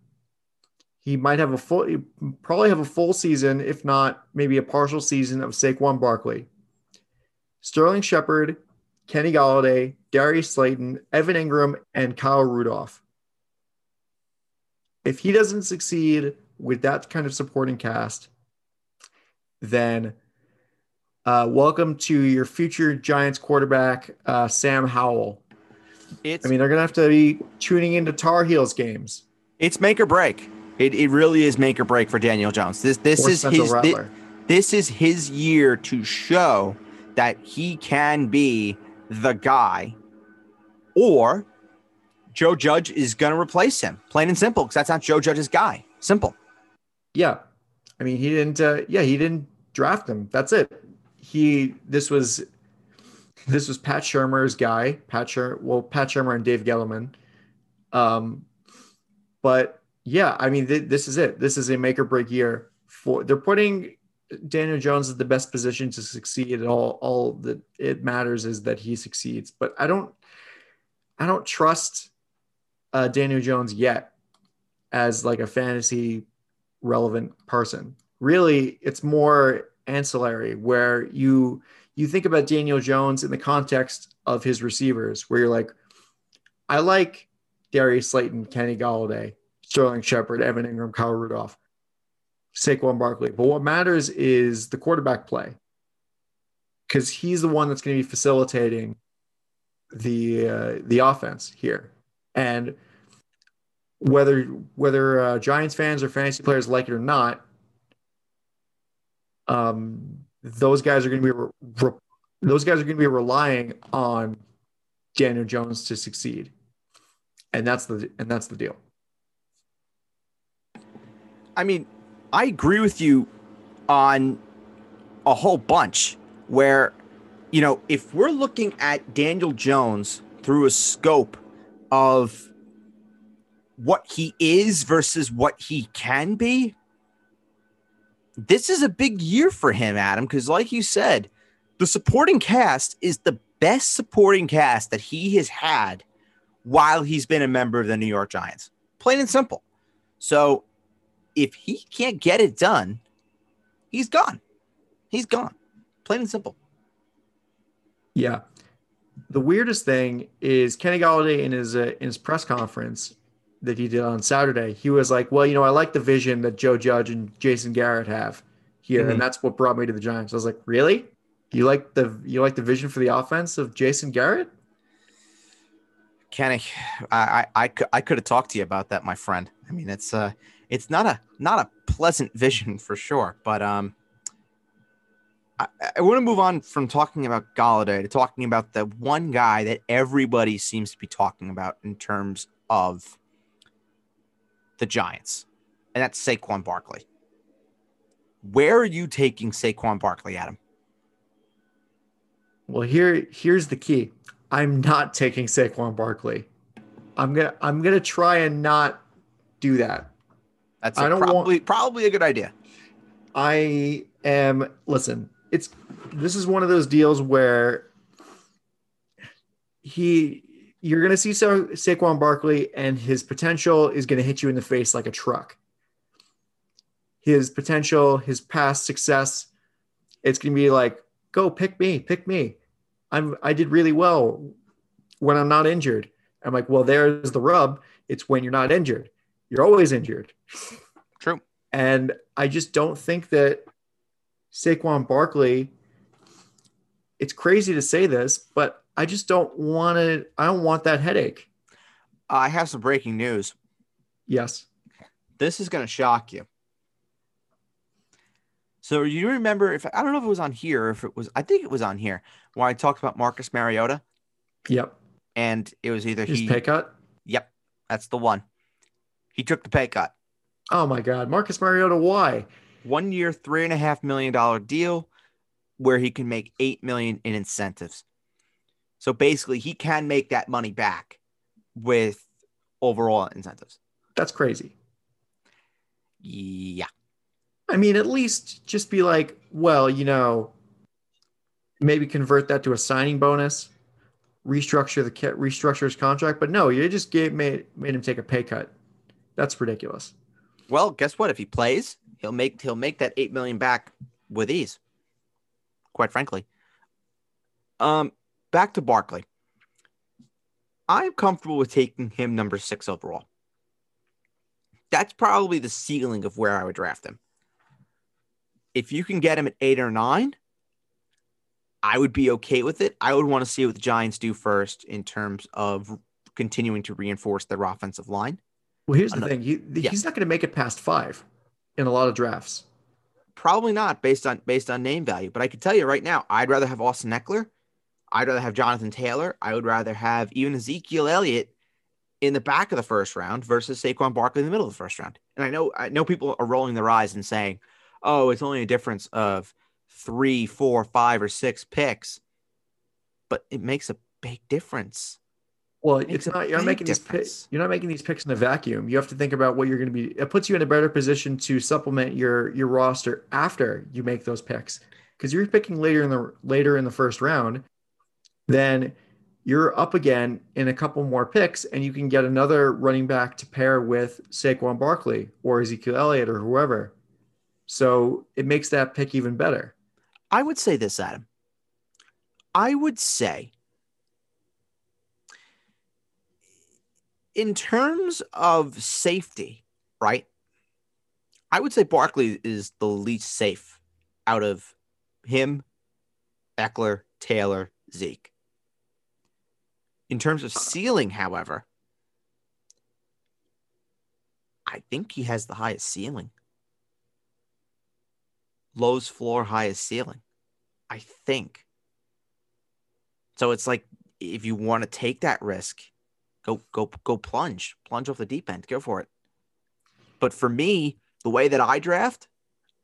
He might have a full, probably have a full season, if not maybe a partial season of Saquon Barkley. Sterling Shepard, Kenny Golladay, Darius Slayton, Evan Engram, and Kyle Rudolph. If he doesn't succeed with that kind of supporting cast, then uh, welcome to your future Giants quarterback, uh, Sam Howell. It's, I mean, they're going to have to be tuning into Tar Heels games. It's make or break. It, it really is make or break for Daniel Jones. This this or is his this, this is his year to show that he can be the guy, or Joe Judge is going to replace him. Plain and simple, because that's not Joe Judge's guy. Simple. Yeah, I mean, he didn't. Uh, yeah, he didn't draft him. That's it. He. This was. This was Pat Shurmur's guy. Pat Shurmur. Well, Pat Shurmur and Dave Gettleman. Um, but yeah, I mean, th- this is it. This is a make or break year for. They're putting Daniel Jones in the best position to succeed. And all all that it matters is that he succeeds. But I don't. I don't trust uh, Daniel Jones yet as like a fantasy relevant person. Really, it's more ancillary where you you think about Daniel Jones in the context of his receivers, where you're like, I like Darius Slayton, Kenny Golladay, Sterling Shepard, Evan Engram, Kyle Rudolph, Saquon Barkley. But what matters is the quarterback play because he's the one that's going to be facilitating the uh, the offense here. And whether whether uh, Giants fans or fantasy players like it or not, um, those guys are going to be re- re- those guys are going to be relying on Daniel Jones to succeed, and that's the and that's the deal. I mean, I agree with you on a whole bunch where, you know, if we're looking at Daniel Jones through a scope of what he is versus what he can be, this is a big year for him, Adam, because like you said, the supporting cast is the best supporting cast that he has had while he's been a member of the New York Giants. Plain and simple. So if he can't get it done, he's gone. He's gone. Plain and simple. Yeah. The weirdest thing is Kenny Golladay in his uh, in his press conference that he did on Saturday. He was like, "Well, you know, I like the vision that Joe Judge and Jason Garrett have here, mm-hmm. and that's what brought me to the Giants." I was like, "Really? You like the you like the vision for the offense of Jason Garrett?" Kenny, I I I, I could have talked to you about that, my friend. I mean, it's uh it's not a not a pleasant vision for sure. But um, I, I want to move on from talking about Golladay to talking about the one guy that everybody seems to be talking about in terms of the Giants, and that's Saquon Barkley. Where are you taking Saquon Barkley, Adam? Well, here here's the key. I'm not taking Saquon Barkley. I'm gonna I'm gonna try and not do that. That's I don't probably want, probably a good idea. I am listen, it's this is one of those deals where he you're going to see Sa- Saquon Barkley and his potential is going to hit you in the face like a truck. His potential, his past success, it's going to be like, go pick me, pick me. I'm I did really well when I'm not injured. I'm like, well, there's the rub. It's when you're not injured you're always injured. True. And I just don't think that Saquon Barkley, it's crazy to say this, but I just don't want to, I don't want that headache. I have some breaking news. Yes. This is going to shock you. So you remember if I don't know if it was on here, if it was, I think it was on here where I talked about Marcus Mariota. Yep. And it was either His he pay cut. Yep, that's the one. He took the pay cut. Oh my God, Marcus Mariota, why? One year, three and a half million dollar deal, where he can make eight million in incentives. So basically, he can make that money back with overall incentives. That's crazy. Yeah. I mean, at least just be like, well, you know, maybe convert that to a signing bonus, restructure the restructure his contract. But no, you just gave made made him take a pay cut. That's ridiculous. Well, guess what? If he plays, he'll make he'll make that eight million back with ease. Quite frankly. Um, back to Barkley. I'm comfortable with taking him number six overall. That's probably the ceiling of where I would draft him. If you can get him at eight or nine, I would be okay with it. I would want to see what the Giants do first in terms of continuing to reinforce their offensive line. Well, here's the thing: he, yeah. he's not going to make it past five in a lot of drafts. Probably not based on based on name value. But I can tell you right now, I'd rather have Austin Ekeler. I'd rather have Jonathan Taylor. I would rather have even Ezekiel Elliott in the back of the first round versus Saquon Barkley in the middle of the first round. And I know I know people are rolling their eyes and saying, "Oh, it's only a difference of three, four, five, or six picks," but it makes a big difference. Well, it it's not. You're not making difference. these picks. You're not making these picks in a vacuum. You have to think about what you're going to be. It puts you in a better position to supplement your your roster after you make those picks, because you're picking later in the later in the first round. Then you're up again in a couple more picks, and you can get another running back to pair with Saquon Barkley or Ezekiel Elliott or whoever. So it makes that pick even better. I would say this, Adam. I would say in terms of safety, right? I would say Barkley is the least safe out of him, Ekeler, Taylor, Zeke. In terms of ceiling, however, I think he has the highest ceiling. Lowest floor, highest ceiling. I think. So it's like if you want to take that risk, Go go go plunge, plunge off the deep end. Go for it. But for me, the way that I draft,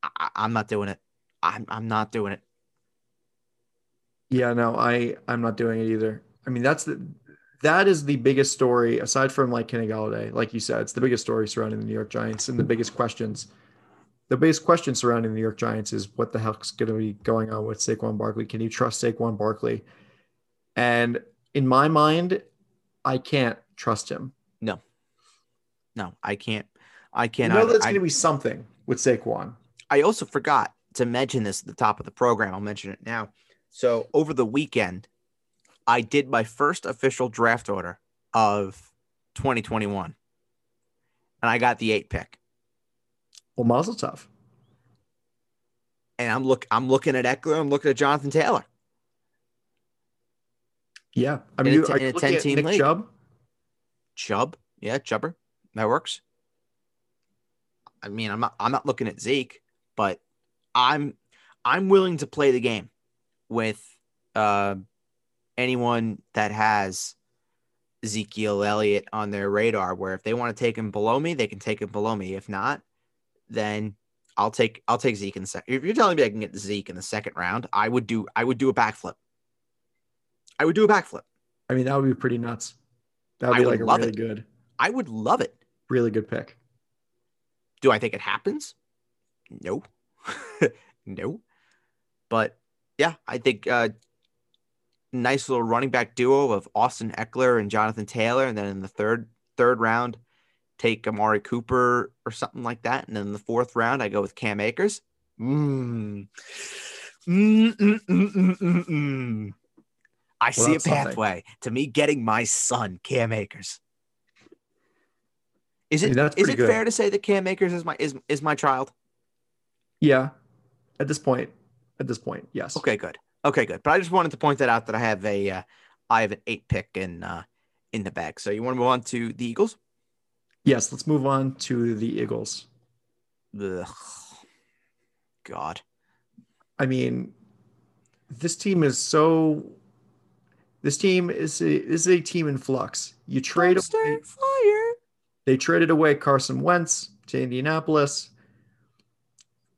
I, I'm not doing it. I'm I'm not doing it. Yeah, no, I I'm not doing it either. I mean, that's the that is the biggest story aside from like Kenny Golladay. Like you said, it's the biggest story surrounding the New York Giants and the biggest questions. The biggest question surrounding the New York Giants is what the heck's going to be going on with Saquon Barkley? Can you trust Saquon Barkley? And in my mind, I can't trust him. No, no, I can't. I can't. I know that's going to be something with Saquon. I also forgot to mention this at the top of the program. I'll mention it now. So over the weekend, I did my first official draft order of 2021, and I got the eight pick. Well, Mazel Tov. And I'm look. I'm looking at Ekeler. I'm looking at Jonathan Taylor. Yeah, I mean, in a, in a ten team Nick league. Chubb? Chubb, yeah, Chubber, that works. I mean, I'm not, I'm not looking at Zeke, but I'm I'm willing to play the game with uh, anyone that has Ezekiel Elliott on their radar. Where if they want to take him below me, they can take him below me. If not, then I'll take I'll take Zeke in the second. If you're telling me I can get Zeke in the second round, I would do I would do a backflip. I would do a backflip. I mean, that would be pretty nuts. That would be like a really it. good. I would love it. Really good pick. Do I think it happens? No. no. But yeah, I think uh nice little running back duo of Austin Ekeler and Jonathan Taylor, and then in the third third round, take Amari Cooper or something like that, and then in the fourth round, I go with Cam Akers. Mm. I well, see a pathway something. to me getting my son, Cam Akers. Is it I mean, is it good. fair to say that Cam Akers is my is is my child? Yeah. At this point. At this point, yes. Okay, good. Okay, good. But I just wanted to point that out that I have a uh, I have an eight pick in uh, in the bag. So you want to move on to the Eagles? Yes, let's move on to the Eagles. Ugh. God. I mean, this team is so this team is a, is a team in flux. You trade away, fire. They traded away Carson Wentz to Indianapolis.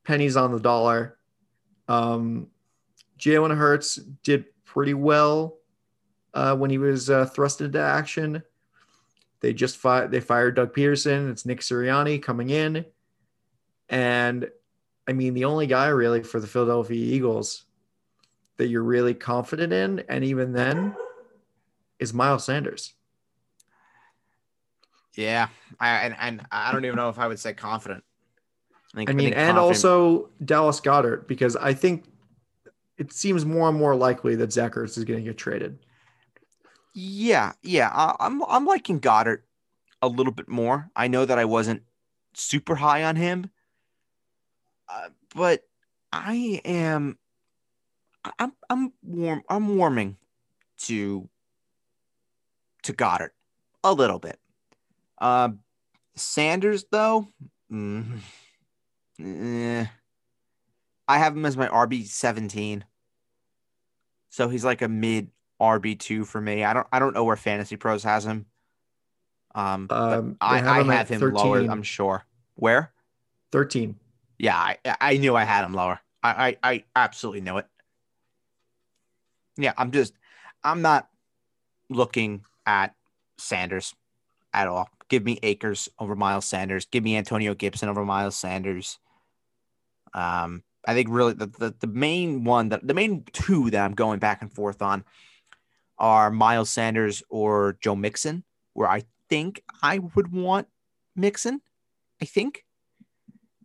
Pennies on the dollar. Um, Jalen Hurts did pretty well uh, when he was uh, thrust into action. They just fi- they fired Doug Pederson. It's Nick Sirianni coming in, and I mean the only guy really for the Philadelphia Eagles that you're really confident in, and even then, is Miles Sanders. Yeah, I and, and I don't even know if I would say confident. I, think, I mean, I and confident. also Dallas Goedert because I think it seems more and more likely that Zach Ertz is going to get traded. Yeah, yeah, I'm I'm liking Goedert a little bit more. I know that I wasn't super high on him, uh, but I am. I'm I'm warm. I'm warming to to Goedert a little bit. Uh, Sanders though, mm, eh, I have him as my RB seventeen. So he's like a mid RB two for me. I don't I don't know where Fantasy Pros has him. Um, um I have, I him, have him 13. lower. I'm sure. Where? Thirteen. Yeah, I I knew I had him lower. I I, I absolutely knew it. Yeah, I'm just I'm not looking at Sanders at all. Give me Akers over Miles Sanders. Give me Antonio Gibson over Miles Sanders. Um, I think really the, the, the main one that the main two that I'm going back and forth on are Miles Sanders or Joe Mixon, where I think I would want Mixon, I think,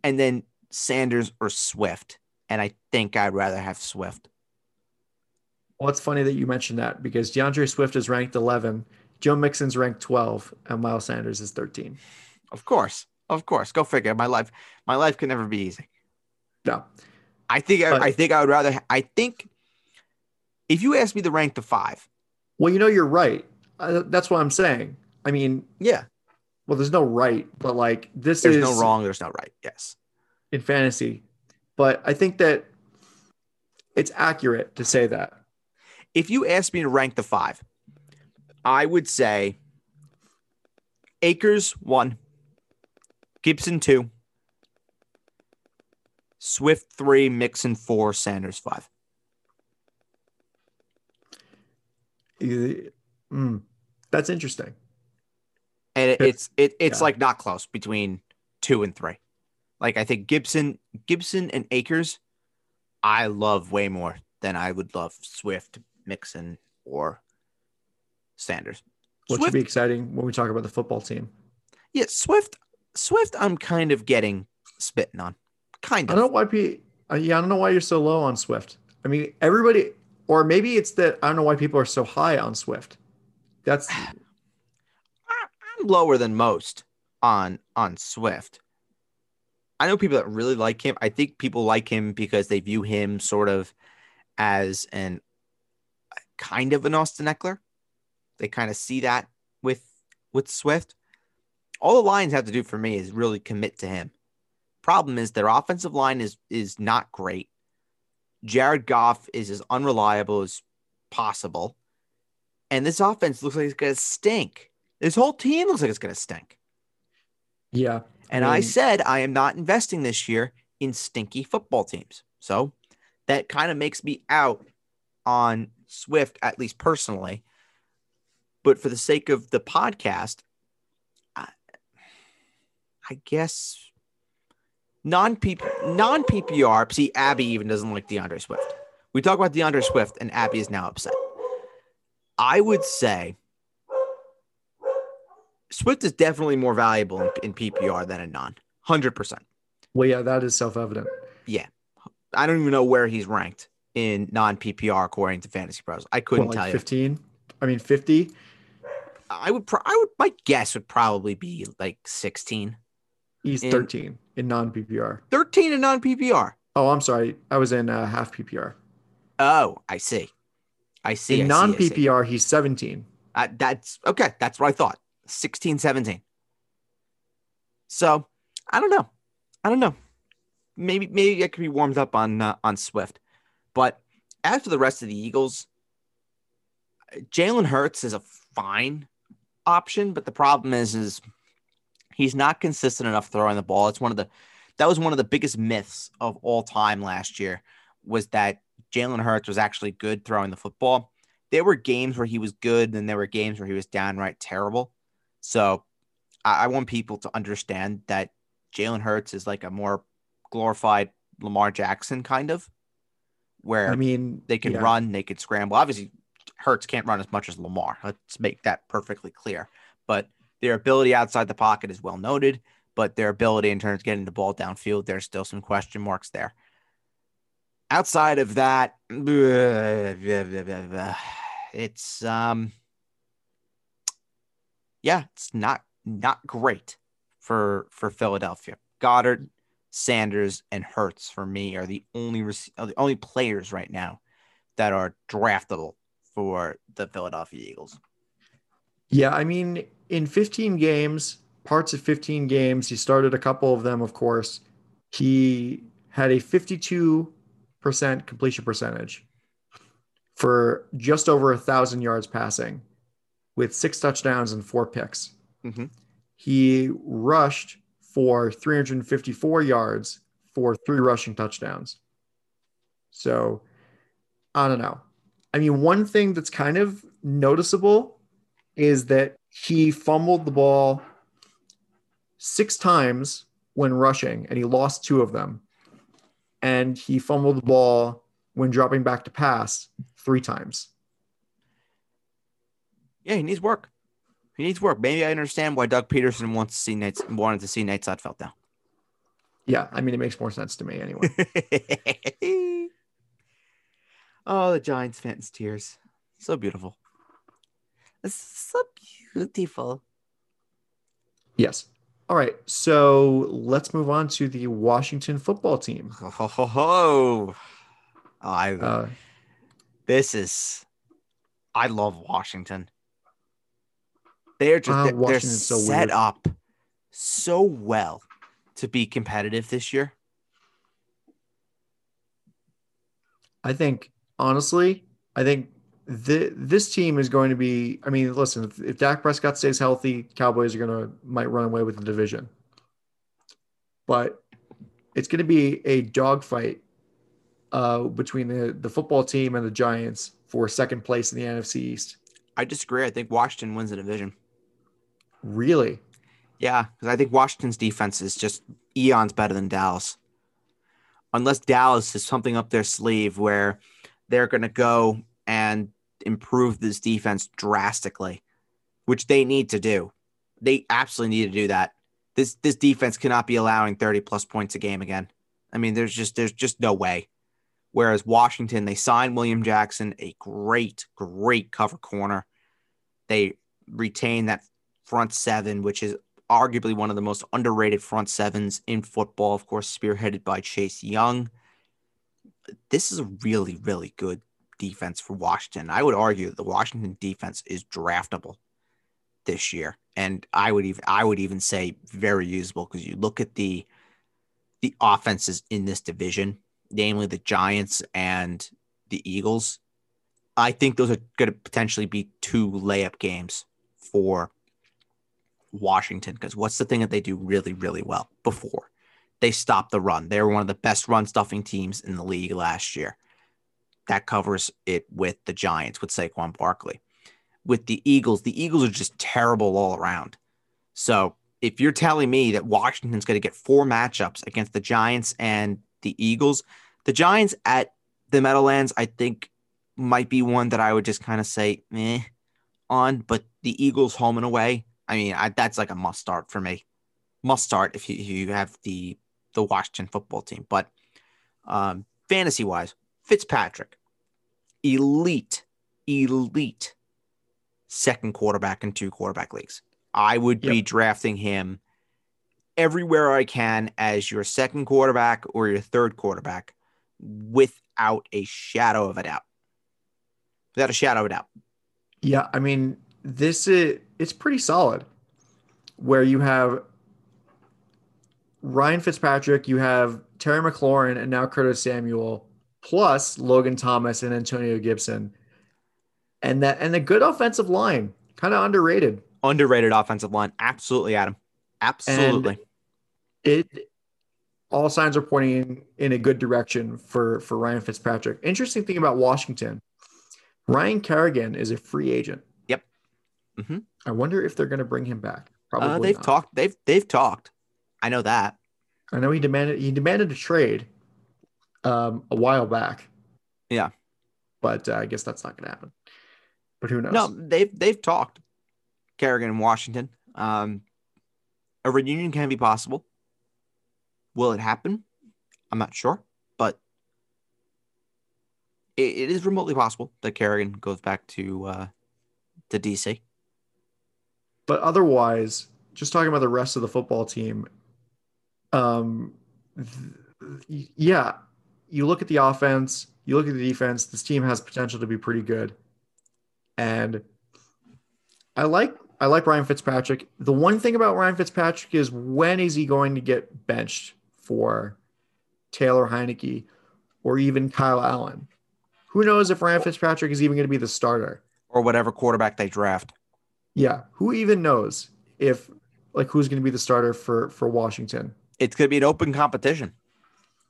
and then Sanders or Swift, and I think I'd rather have Swift. Well, it's funny that you mentioned that because D'Andre Swift is ranked 11, Joe Mixon's ranked 12, and Miles Sanders is 13. Of course, of course. Go figure. My life, my life can never be easy. No. I think but, I, think I would rather. I think if you ask me to rank the five. Well, you know you're right. Uh, that's what I'm saying. I mean, yeah. Well, there's no right, but like this there's is no wrong. There's no right. Yes. In fantasy, but I think that it's accurate to say that. If you ask me to rank the five, I would say Akers one, Gibson two, Swift three, Mixon four, Sanders five. Mm, that's interesting. And it, it's it, it's yeah. like not close between two and three. Like I think Gibson, Gibson and Akers, I love way more than I would love Swift, Mixon, or Sanders. What should be exciting when we talk about the football team? Yeah, Swift. Swift, I'm kind of getting spitting on. Kind of. I don't know why people. Uh, yeah, I don't know why you're so low on Swift. I mean, everybody, or maybe it's that I don't know why people are so high on Swift. That's. I'm lower than most on on Swift. I know people that really like him. I think people like him because they view him sort of as an kind of an Austin Ekeler. They kind of see that with with Swift. All the Lions have to do for me is really commit to him. Problem is their offensive line is is not great. Jared Goff is as unreliable as possible. And this offense looks like it's going to stink. This whole team looks like it's going to stink. Yeah. And I, mean, I said I am not investing this year in stinky football teams. So that kind of makes me out on Swift, at least personally. But for the sake of the podcast, I, I guess non non PPR. See, Abby even doesn't like D'Andre Swift. We talk about D'Andre Swift, and Abby is now upset. I would say Swift is definitely more valuable in, in PPR than a non. Hundred percent. Well, yeah, that is self evident. Yeah, I don't even know where he's ranked in non PPR according to Fantasy Pros. I couldn't what, like tell 15? you. Fifteen. I mean, fifty. I would. Pro- I would. My guess would probably be like sixteen. He's in, thirteen in non PPR. Thirteen in non PPR. Oh, I'm sorry. I was in uh, half PPR. Oh, I see. I see. In non PPR, he's seventeen. Uh, that's okay. That's what I thought. 16, 17. So I don't know. I don't know. Maybe maybe I could be warmed up on uh, on Swift, but as for the rest of the Eagles, Jalen Hurts is a fine option, but the problem is is he's not consistent enough throwing the ball. It's one of the that was one of the biggest myths of all time last year was that Jalen Hurts was actually good throwing the football. There were games where he was good, and there were games where he was downright terrible. So I, I want people to understand that Jalen Hurts is like a more glorified Lamar Jackson kind of, where I mean, they can yeah. run, they can scramble. Obviously, Hurts can't run as much as Lamar. Let's make that perfectly clear. But their ability outside the pocket is well noted, but their ability in terms of getting the ball downfield, there's still some question marks there. Outside of that, it's um yeah, it's not not great for for Philadelphia. Goedert, Sanders, and Hurts for me are the only are the only players right now that are draftable for the Philadelphia Eagles. Yeah, I mean, in 15 games, parts of 15 games, he started a couple of them, of course. He had a 52% completion percentage for just over a thousand yards passing with six touchdowns and four picks. Mhm. He rushed for 354 yards for three rushing touchdowns. So I don't know. I mean, one thing that's kind of noticeable is that he fumbled the ball six times when rushing and he lost two of them. And he fumbled the ball when dropping back to pass three times. Yeah, he needs work. He needs work. Maybe I understand why Doug Pederson wants to see Nate wanted to see Nate Sudfeld now. Yeah, I mean, it makes more sense to me anyway. oh, the Giants fans' tears. So beautiful. It's so beautiful. yes. All right. So let's move on to the Washington football team. Ho, ho, ho, ho. Oh, I, Uh, this is, I love Washington. They're just Ah, they're, they're so set weird. up so well to be competitive this year. I think, honestly, I think th- this team is going to be. I mean, listen, if, if Dak Prescott stays healthy, Cowboys are going to might run away with the division. But it's going to be a dogfight uh, between the, the football team and the Giants for second place in the NFC East. I disagree. I think Washington wins the division. Really? Yeah, because I think Washington's defense is just eons better than Dallas. Unless Dallas has something up their sleeve where they're going to go and improve this defense drastically, which they need to do. They absolutely need to do that. This this defense cannot be allowing 30 plus points a game again. I mean, there's just there's just no way. Whereas Washington, they signed William Jackson, a great, great cover corner. They retain that front seven, which is arguably one of the most underrated front sevens in football, of course, spearheaded by Chase Young. This is a really, really good defense for Washington. I would argue that the Washington defense is draftable this year. And I would even I would even say very usable because you look at the the offenses in this division, namely the Giants and the Eagles. I think those are going to potentially be two layup games for Washington because what's the thing that they do really, really well before? They stop the run. They were one of the best run stuffing teams in the league last year. That covers it with the Giants with Saquon Barkley. With the Eagles, the Eagles are just terrible all around. So if you're telling me that Washington's going to get four matchups against the Giants and the Eagles, the Giants at the Meadowlands, I think might be one that I would just kind of say meh on, but the Eagles home and away, I mean, I, that's like a must start for me. Must start if you, if you have the the Washington football team. But um, fantasy wise, Fitzpatrick, elite, elite second quarterback in two quarterback leagues. I would be drafting him everywhere I can as your second quarterback or your third quarterback without a shadow of a doubt. Without a shadow of a doubt. Yeah, I mean, this is it's pretty solid. Where you have Ryan Fitzpatrick, you have Terry McLaurin, and now Curtis Samuel, plus Logan Thomas and Antonio Gibson, and that and the good offensive line, kind of underrated. Underrated offensive line. Absolutely, Adam. Absolutely. It all signs are pointing in, in a good direction for for Ryan Fitzpatrick. Interesting thing about Washington, Ryan Kerrigan is a free agent. Yep. Mhm. I wonder if they're going to bring him back. Probably. Uh, they've not. talked. They've they've talked. I know that. I know he demanded he demanded a trade um, a while back. Yeah. but uh, I guess that's not going to happen. But who knows? No, they've they've talked. Kerrigan and Washington. Um, a reunion can be possible. Will it happen? I'm not sure, but it, it is remotely possible that Kerrigan goes back to uh, to DC. But otherwise, just talking about the rest of the football team, um, th- yeah, you look at the offense, you look at the defense. This team has potential to be pretty good, and I like I like Ryan Fitzpatrick. The one thing about Ryan Fitzpatrick is when is he going to get benched for Taylor Heinicke or even Kyle Allen? Who knows if Ryan Fitzpatrick is even going to be the starter? Or whatever quarterback they draft. Yeah, who even knows if like who's going to be the starter for for Washington? It's going to be an open competition.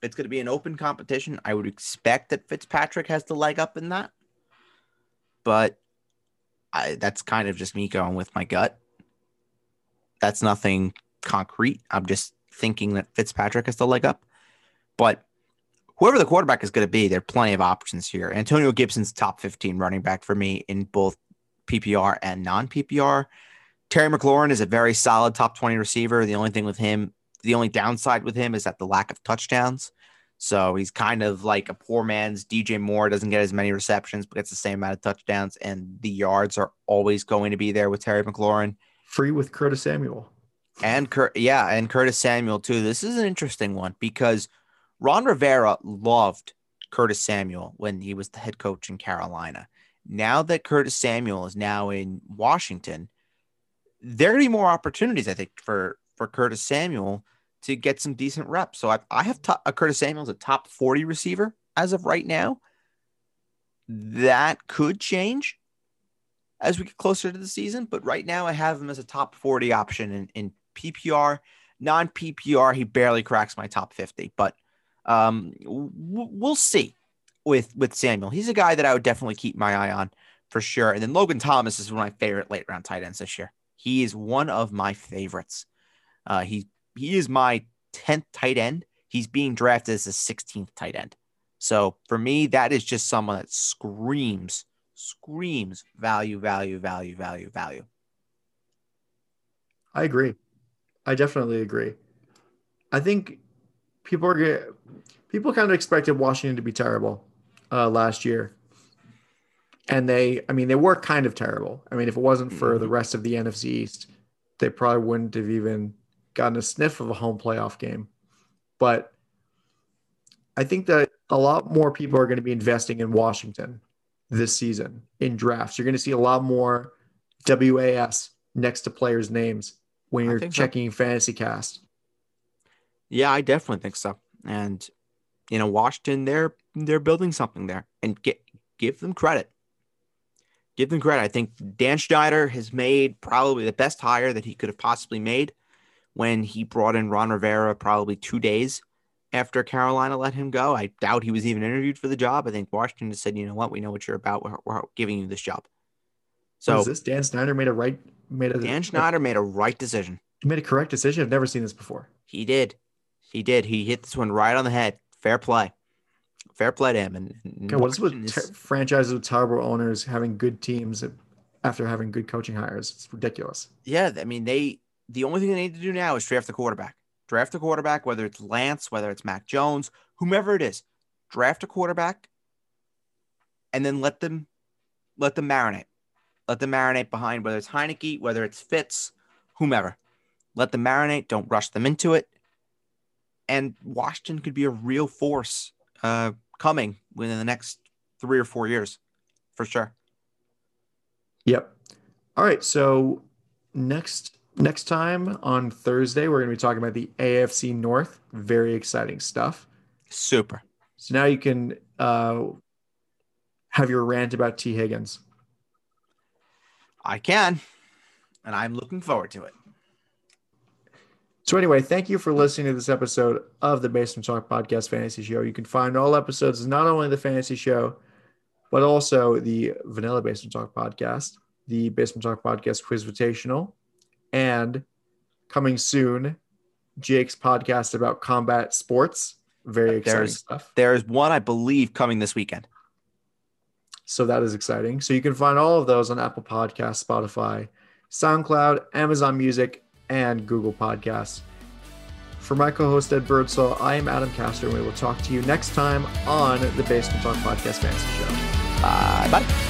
It's going to be an open competition. I would expect that Fitzpatrick has the leg up in that, but I, that's kind of just me going with my gut. That's nothing concrete. I'm just thinking that Fitzpatrick has the leg up, but whoever the quarterback is going to be, there are plenty of options here. Antonio Gibson's top 15 running back for me in both PPR and non PPR. Terry McLaurin is a very solid top 20 receiver. The only thing with him, the only downside with him is that the lack of touchdowns. So he's kind of like a poor man's DJ Moore, doesn't get as many receptions, but gets the same amount of touchdowns. And the yards are always going to be there with Terry McLaurin. Free with Curtis Samuel. And Cur- yeah, and Curtis Samuel too. This is an interesting one because Ron Rivera loved Curtis Samuel when he was the head coach in Carolina. Now that Curtis Samuel is now in Washington, there are going to be more opportunities, I think, for for Curtis Samuel to get some decent reps. So I, I have t- uh, Curtis Samuel as a top 40 receiver as of right now. That could change as we get closer to the season, but right now I have him as a top 40 option in, in PPR. Non PPR, he barely cracks my top 50, but um, w- we'll see with with Samuel. He's a guy that I would definitely keep my eye on for sure. And then Logan Thomas is one of my favorite late round tight ends this year. He is one of my favorites. Uh, he he is my 10th tight end. He's being drafted as a 16th tight end. So for me, that is just someone that screams, screams value, value, value, value, value. I agree. I definitely agree. I think people are get, people kind of expected Washington to be terrible uh, last year, and they, I mean, they were kind of terrible. I mean, if it wasn't for the rest of the NFC East, they probably wouldn't have even gotten a sniff of a home playoff game. But I think that a lot more people are going to be investing in Washington this season in drafts. You're going to see a lot more WAS next to players' names when you're think so. checking fantasy cast. Yeah, I definitely think so. And you know, Washington, they're they're building something there, and get give them credit. Give them credit. I think Dan Snyder has made probably the best hire that he could have possibly made when he brought in Ron Rivera probably two days after Carolina let him go. I doubt he was even interviewed for the job. I think Washington just said, you know what, we know what you're about. We're, we're giving you this job. So So is this Dan Snyder made a right made a Dan Snyder made a right decision. He made a correct decision. I've never seen this before. He did. He did. He hit this one right on the head. Fair play. Fair play to him. And, and God, what's with ter- franchises with terrible owners having good teams after having good coaching hires? It's ridiculous. yeah, I mean, they the only thing they need to do now is draft a quarterback. Draft a quarterback, whether it's Lance, whether it's Mac Jones, whomever it is. Draft a quarterback, and then let them let them marinate. Let them marinate behind whether it's Heinicke, whether it's Fitz, whomever. Let them marinate. Don't rush them into it. And Washington could be a real force uh, coming within the next three or four years, for sure. Yep. All right. So next next time on Thursday, we're going to be talking about the AFC North. Very exciting stuff. Super. So now you can uh, have your rant about Tee Higgins. I can, and I'm looking forward to it. So anyway, thank you for listening to this episode of the Basement Talk Podcast Fantasy Show. You can find all episodes, not only the Fantasy Show, but also the Vanilla Basement Talk Podcast the Basement Talk Podcast Quiz Invitational, and coming soon, Jake's podcast about combat sports. Very exciting There's- stuff. There's one I believe coming this weekend. So that is exciting. So you can find all of those on Apple Podcasts, Spotify, SoundCloud, Amazon Music, and Google Podcasts. For my co-host Ed Birdsall, I am Adam Castro, and we will talk to you next time on the Basement Talk Podcast Fantasy Show. Bye bye.